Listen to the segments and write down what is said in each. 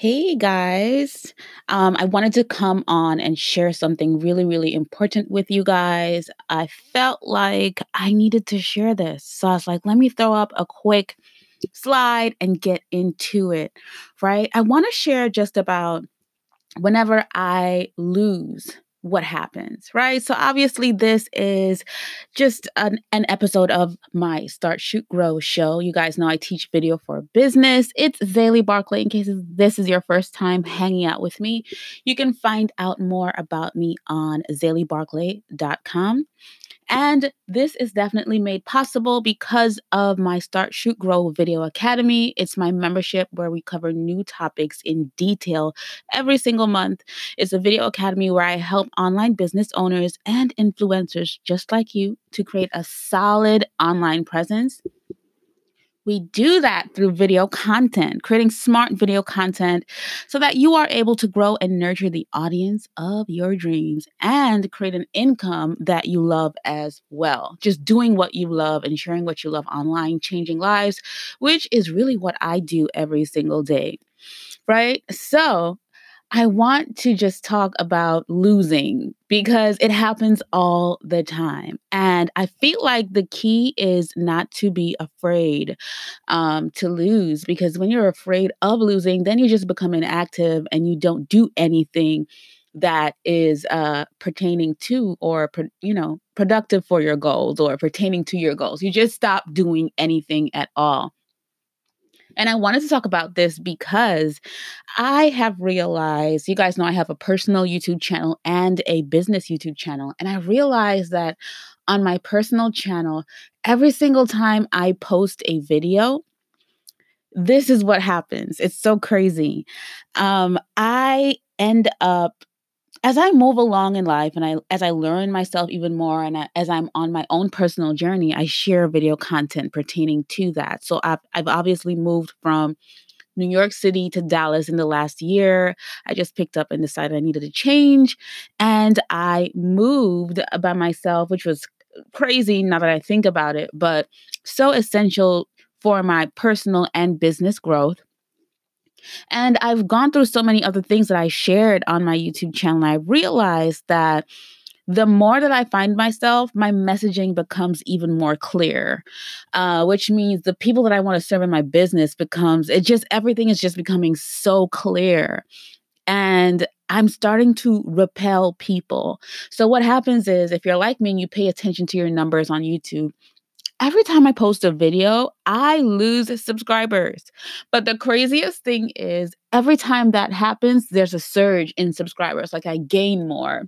Hey guys, um, I wanted to come on and share something really, really important with you guys. I felt like I needed to share this. So I was like, let me throw up a quick slide and get into it, right? I want to share just about whenever I lose what happens, right? So obviously this is just an, an episode of my Start Shoot Grow show. You guys know I teach video for business. It's Xayli Barclay. In case this is your first time hanging out with me, you can find out more about me on xaylibarclay.com. And this is definitely made possible because of my Start Shoot Grow Video Academy. It's my membership where we cover new topics in detail every single month. It's a video academy where I help online business owners and influencers just like you to create a solid online presence we do that through video content, creating smart video content so that you are able to grow and nurture the audience of your dreams and create an income that you love as well. Just doing what you love and sharing what you love online, changing lives, which is really what I do every single day. Right? So, I want to just talk about losing because it happens all the time. And I feel like the key is not to be afraid um, to lose because when you're afraid of losing, then you just become inactive and you don't do anything that is uh, pertaining to or you know productive for your goals or pertaining to your goals you just stop doing anything at all and I wanted to talk about this because I have realized, you guys know I have a personal YouTube channel and a business YouTube channel. And I realized that on my personal channel, every single time I post a video, this is what happens. It's so crazy. Um, I end up as I move along in life and I as I learn myself even more and I, as I'm on my own personal journey, I share video content pertaining to that. So I've I've obviously moved from New York City to Dallas in the last year. I just picked up and decided I needed a change and I moved by myself, which was crazy now that I think about it, but so essential for my personal and business growth. And I've gone through so many other things that I shared on my YouTube channel. I realized that the more that I find myself, my messaging becomes even more clear, uh, which means the people that I want to serve in my business becomes, it just, everything is just becoming so clear. And I'm starting to repel people. So, what happens is if you're like me and you pay attention to your numbers on YouTube, every time I post a video, I lose subscribers. But the craziest thing is, every time that happens, there's a surge in subscribers. Like I gain more.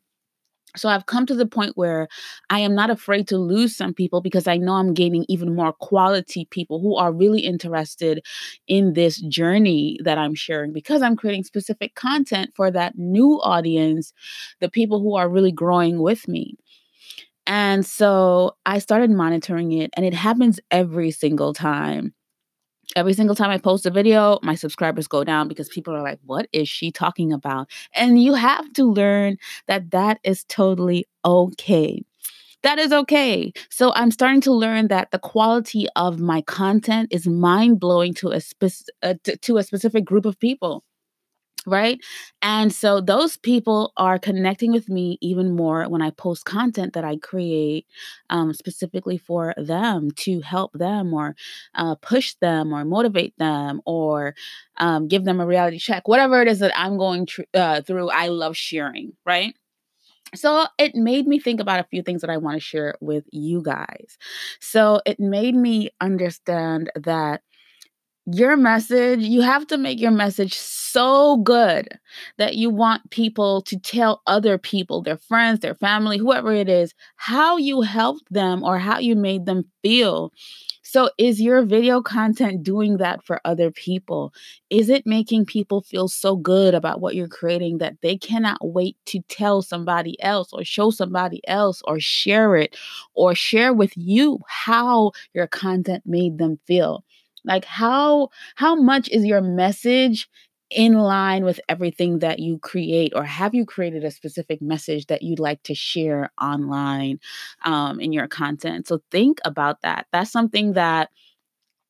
So I've come to the point where I am not afraid to lose some people because I know I'm gaining even more quality people who are really interested in this journey that I'm sharing because I'm creating specific content for that new audience, the people who are really growing with me. And so I started monitoring it, and it happens every single time. Every single time I post a video, my subscribers go down because people are like, what is she talking about? And you have to learn that that is totally okay. That is okay. So I'm starting to learn that the quality of my content is mind blowing to a uh, to, to a specific group of people right? And so those people are connecting with me even more when I post content that I create um, specifically for them to help them or uh, push them or motivate them or um, give them a reality check, whatever it is that I'm going tr- uh, through. I love sharing, right? So it made me think about a few things that I want to share with you guys. So it made me understand that your message, you have to make your message so good that you want people to tell other people, their friends, their family, whoever it is, how you helped them or how you made them feel. So, is your video content doing that for other people? Is it making people feel so good about what you're creating that they cannot wait to tell somebody else or show somebody else or share it or share with you how your content made them feel? Like how how much is your message in line with everything that you create or have you created a specific message that you'd like to share online um, in your content so think about that that's something that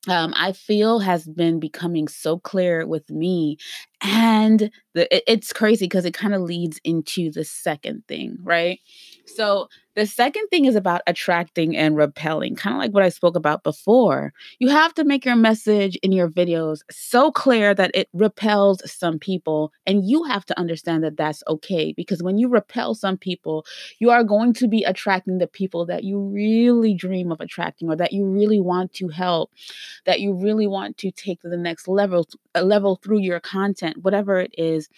um, I feel has been becoming so clear with me. And the, it, it's crazy because it kind of leads into the second thing, right? So the second thing is about attracting and repelling, kind of like what I spoke about before. You have to make your message in your videos so clear that it repels some people. And you have to understand that that's okay because when you repel some people, you are going to be attracting the people that you really dream of attracting or that you really want to help, that you really want to take to the next level, uh, level through your content, whatever it is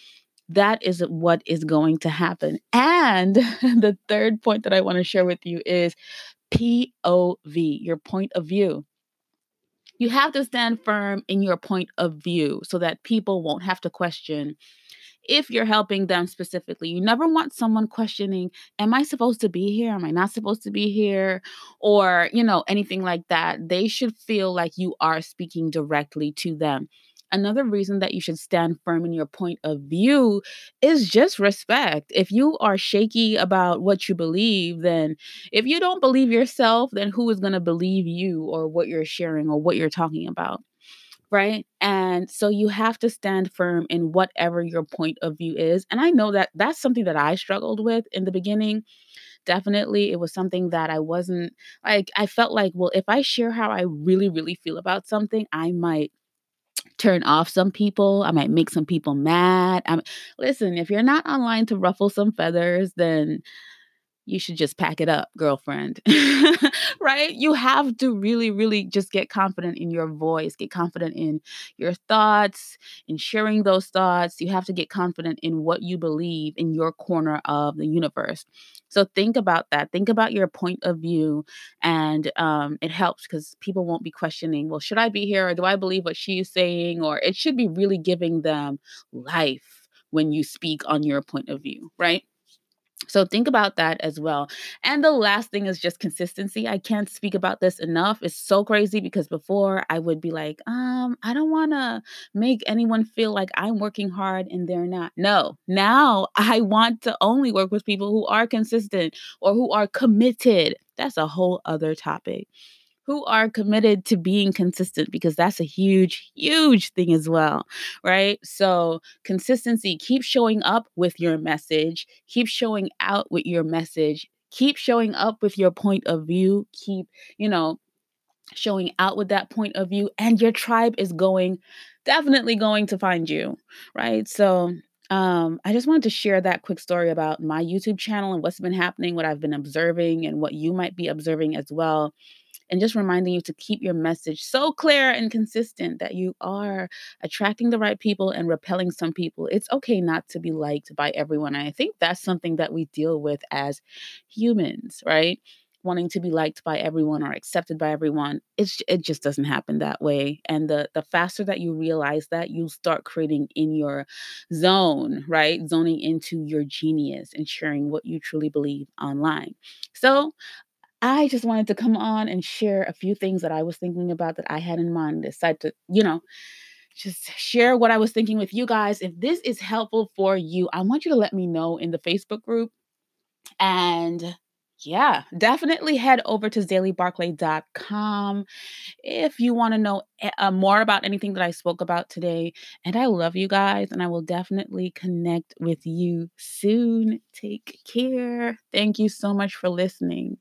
that is what is going to happen. And the third point that I want to share with you is POV, your point of view. You have to stand firm in your point of view so that people won't have to question if you're helping them specifically. You never want someone questioning, Am I supposed to be here? Am I not supposed to be here? Or, you know, anything like that. They should feel like you are speaking directly to them. Another reason that you should stand firm in your point of view is just respect. If you are shaky about what you believe, then if you don't believe yourself, then who is going to believe you or what you're sharing or what you're talking about? Right. And so you have to stand firm in whatever your point of view is. And I know that that's something that I struggled with in the beginning definitely it was something that I wasn't like I felt like well if I share how I really really feel about something I might turn off some people. I might make some people mad. I'm, listen, if you're not online to ruffle some feathers, then you should just pack it up, girlfriend. right? You have to really, really just get confident in your voice, get confident in your thoughts, in sharing those thoughts. You have to get confident in what you believe in your corner of the universe. So think about that. Think about your point of view, and um, it helps because people won't be questioning, well, should I be here? Or do I believe what she's saying? Or it should be really giving them life when you speak on your point of view, right? So think about that as well. And the last thing is just consistency. I can't speak about this enough. It's so crazy because before I would be like, um, I don't want to make anyone feel like I'm working hard and they're not. No. Now I want to only work with people who are consistent or who are committed. That's a whole other topic who are committed to being consistent because that's a huge, huge thing as well, right? So, consistency, keep showing up with your message, keep showing out with your message, keep showing up with your point of view, keep, you know, showing out with that point of view, and your tribe is going, definitely going to find you, right? So, um, I just wanted to share that quick story about my YouTube channel and what's been happening, what I've been observing, and what you might be observing as well and just reminding you to keep your message so clear and consistent that you are attracting the right people and repelling some people. It's okay not to be liked by everyone. I think that's something that we deal with as humans, right? wanting to be liked by everyone or accepted by everyone it's it just doesn't happen that way and the the faster that you realize that you start creating in your zone right zoning into your genius and sharing what you truly believe online so I just wanted to come on and share a few things that I was thinking about that I had in mind. Decide to, you know, just share what I was thinking with you guys. If this is helpful for you, I want you to let me know in the Facebook group. And yeah, definitely head over to xaylibarclay.com if you want to know uh, more about anything that I spoke about today. And I love you guys, and I will definitely connect with you soon. Take care. Thank you so much for listening.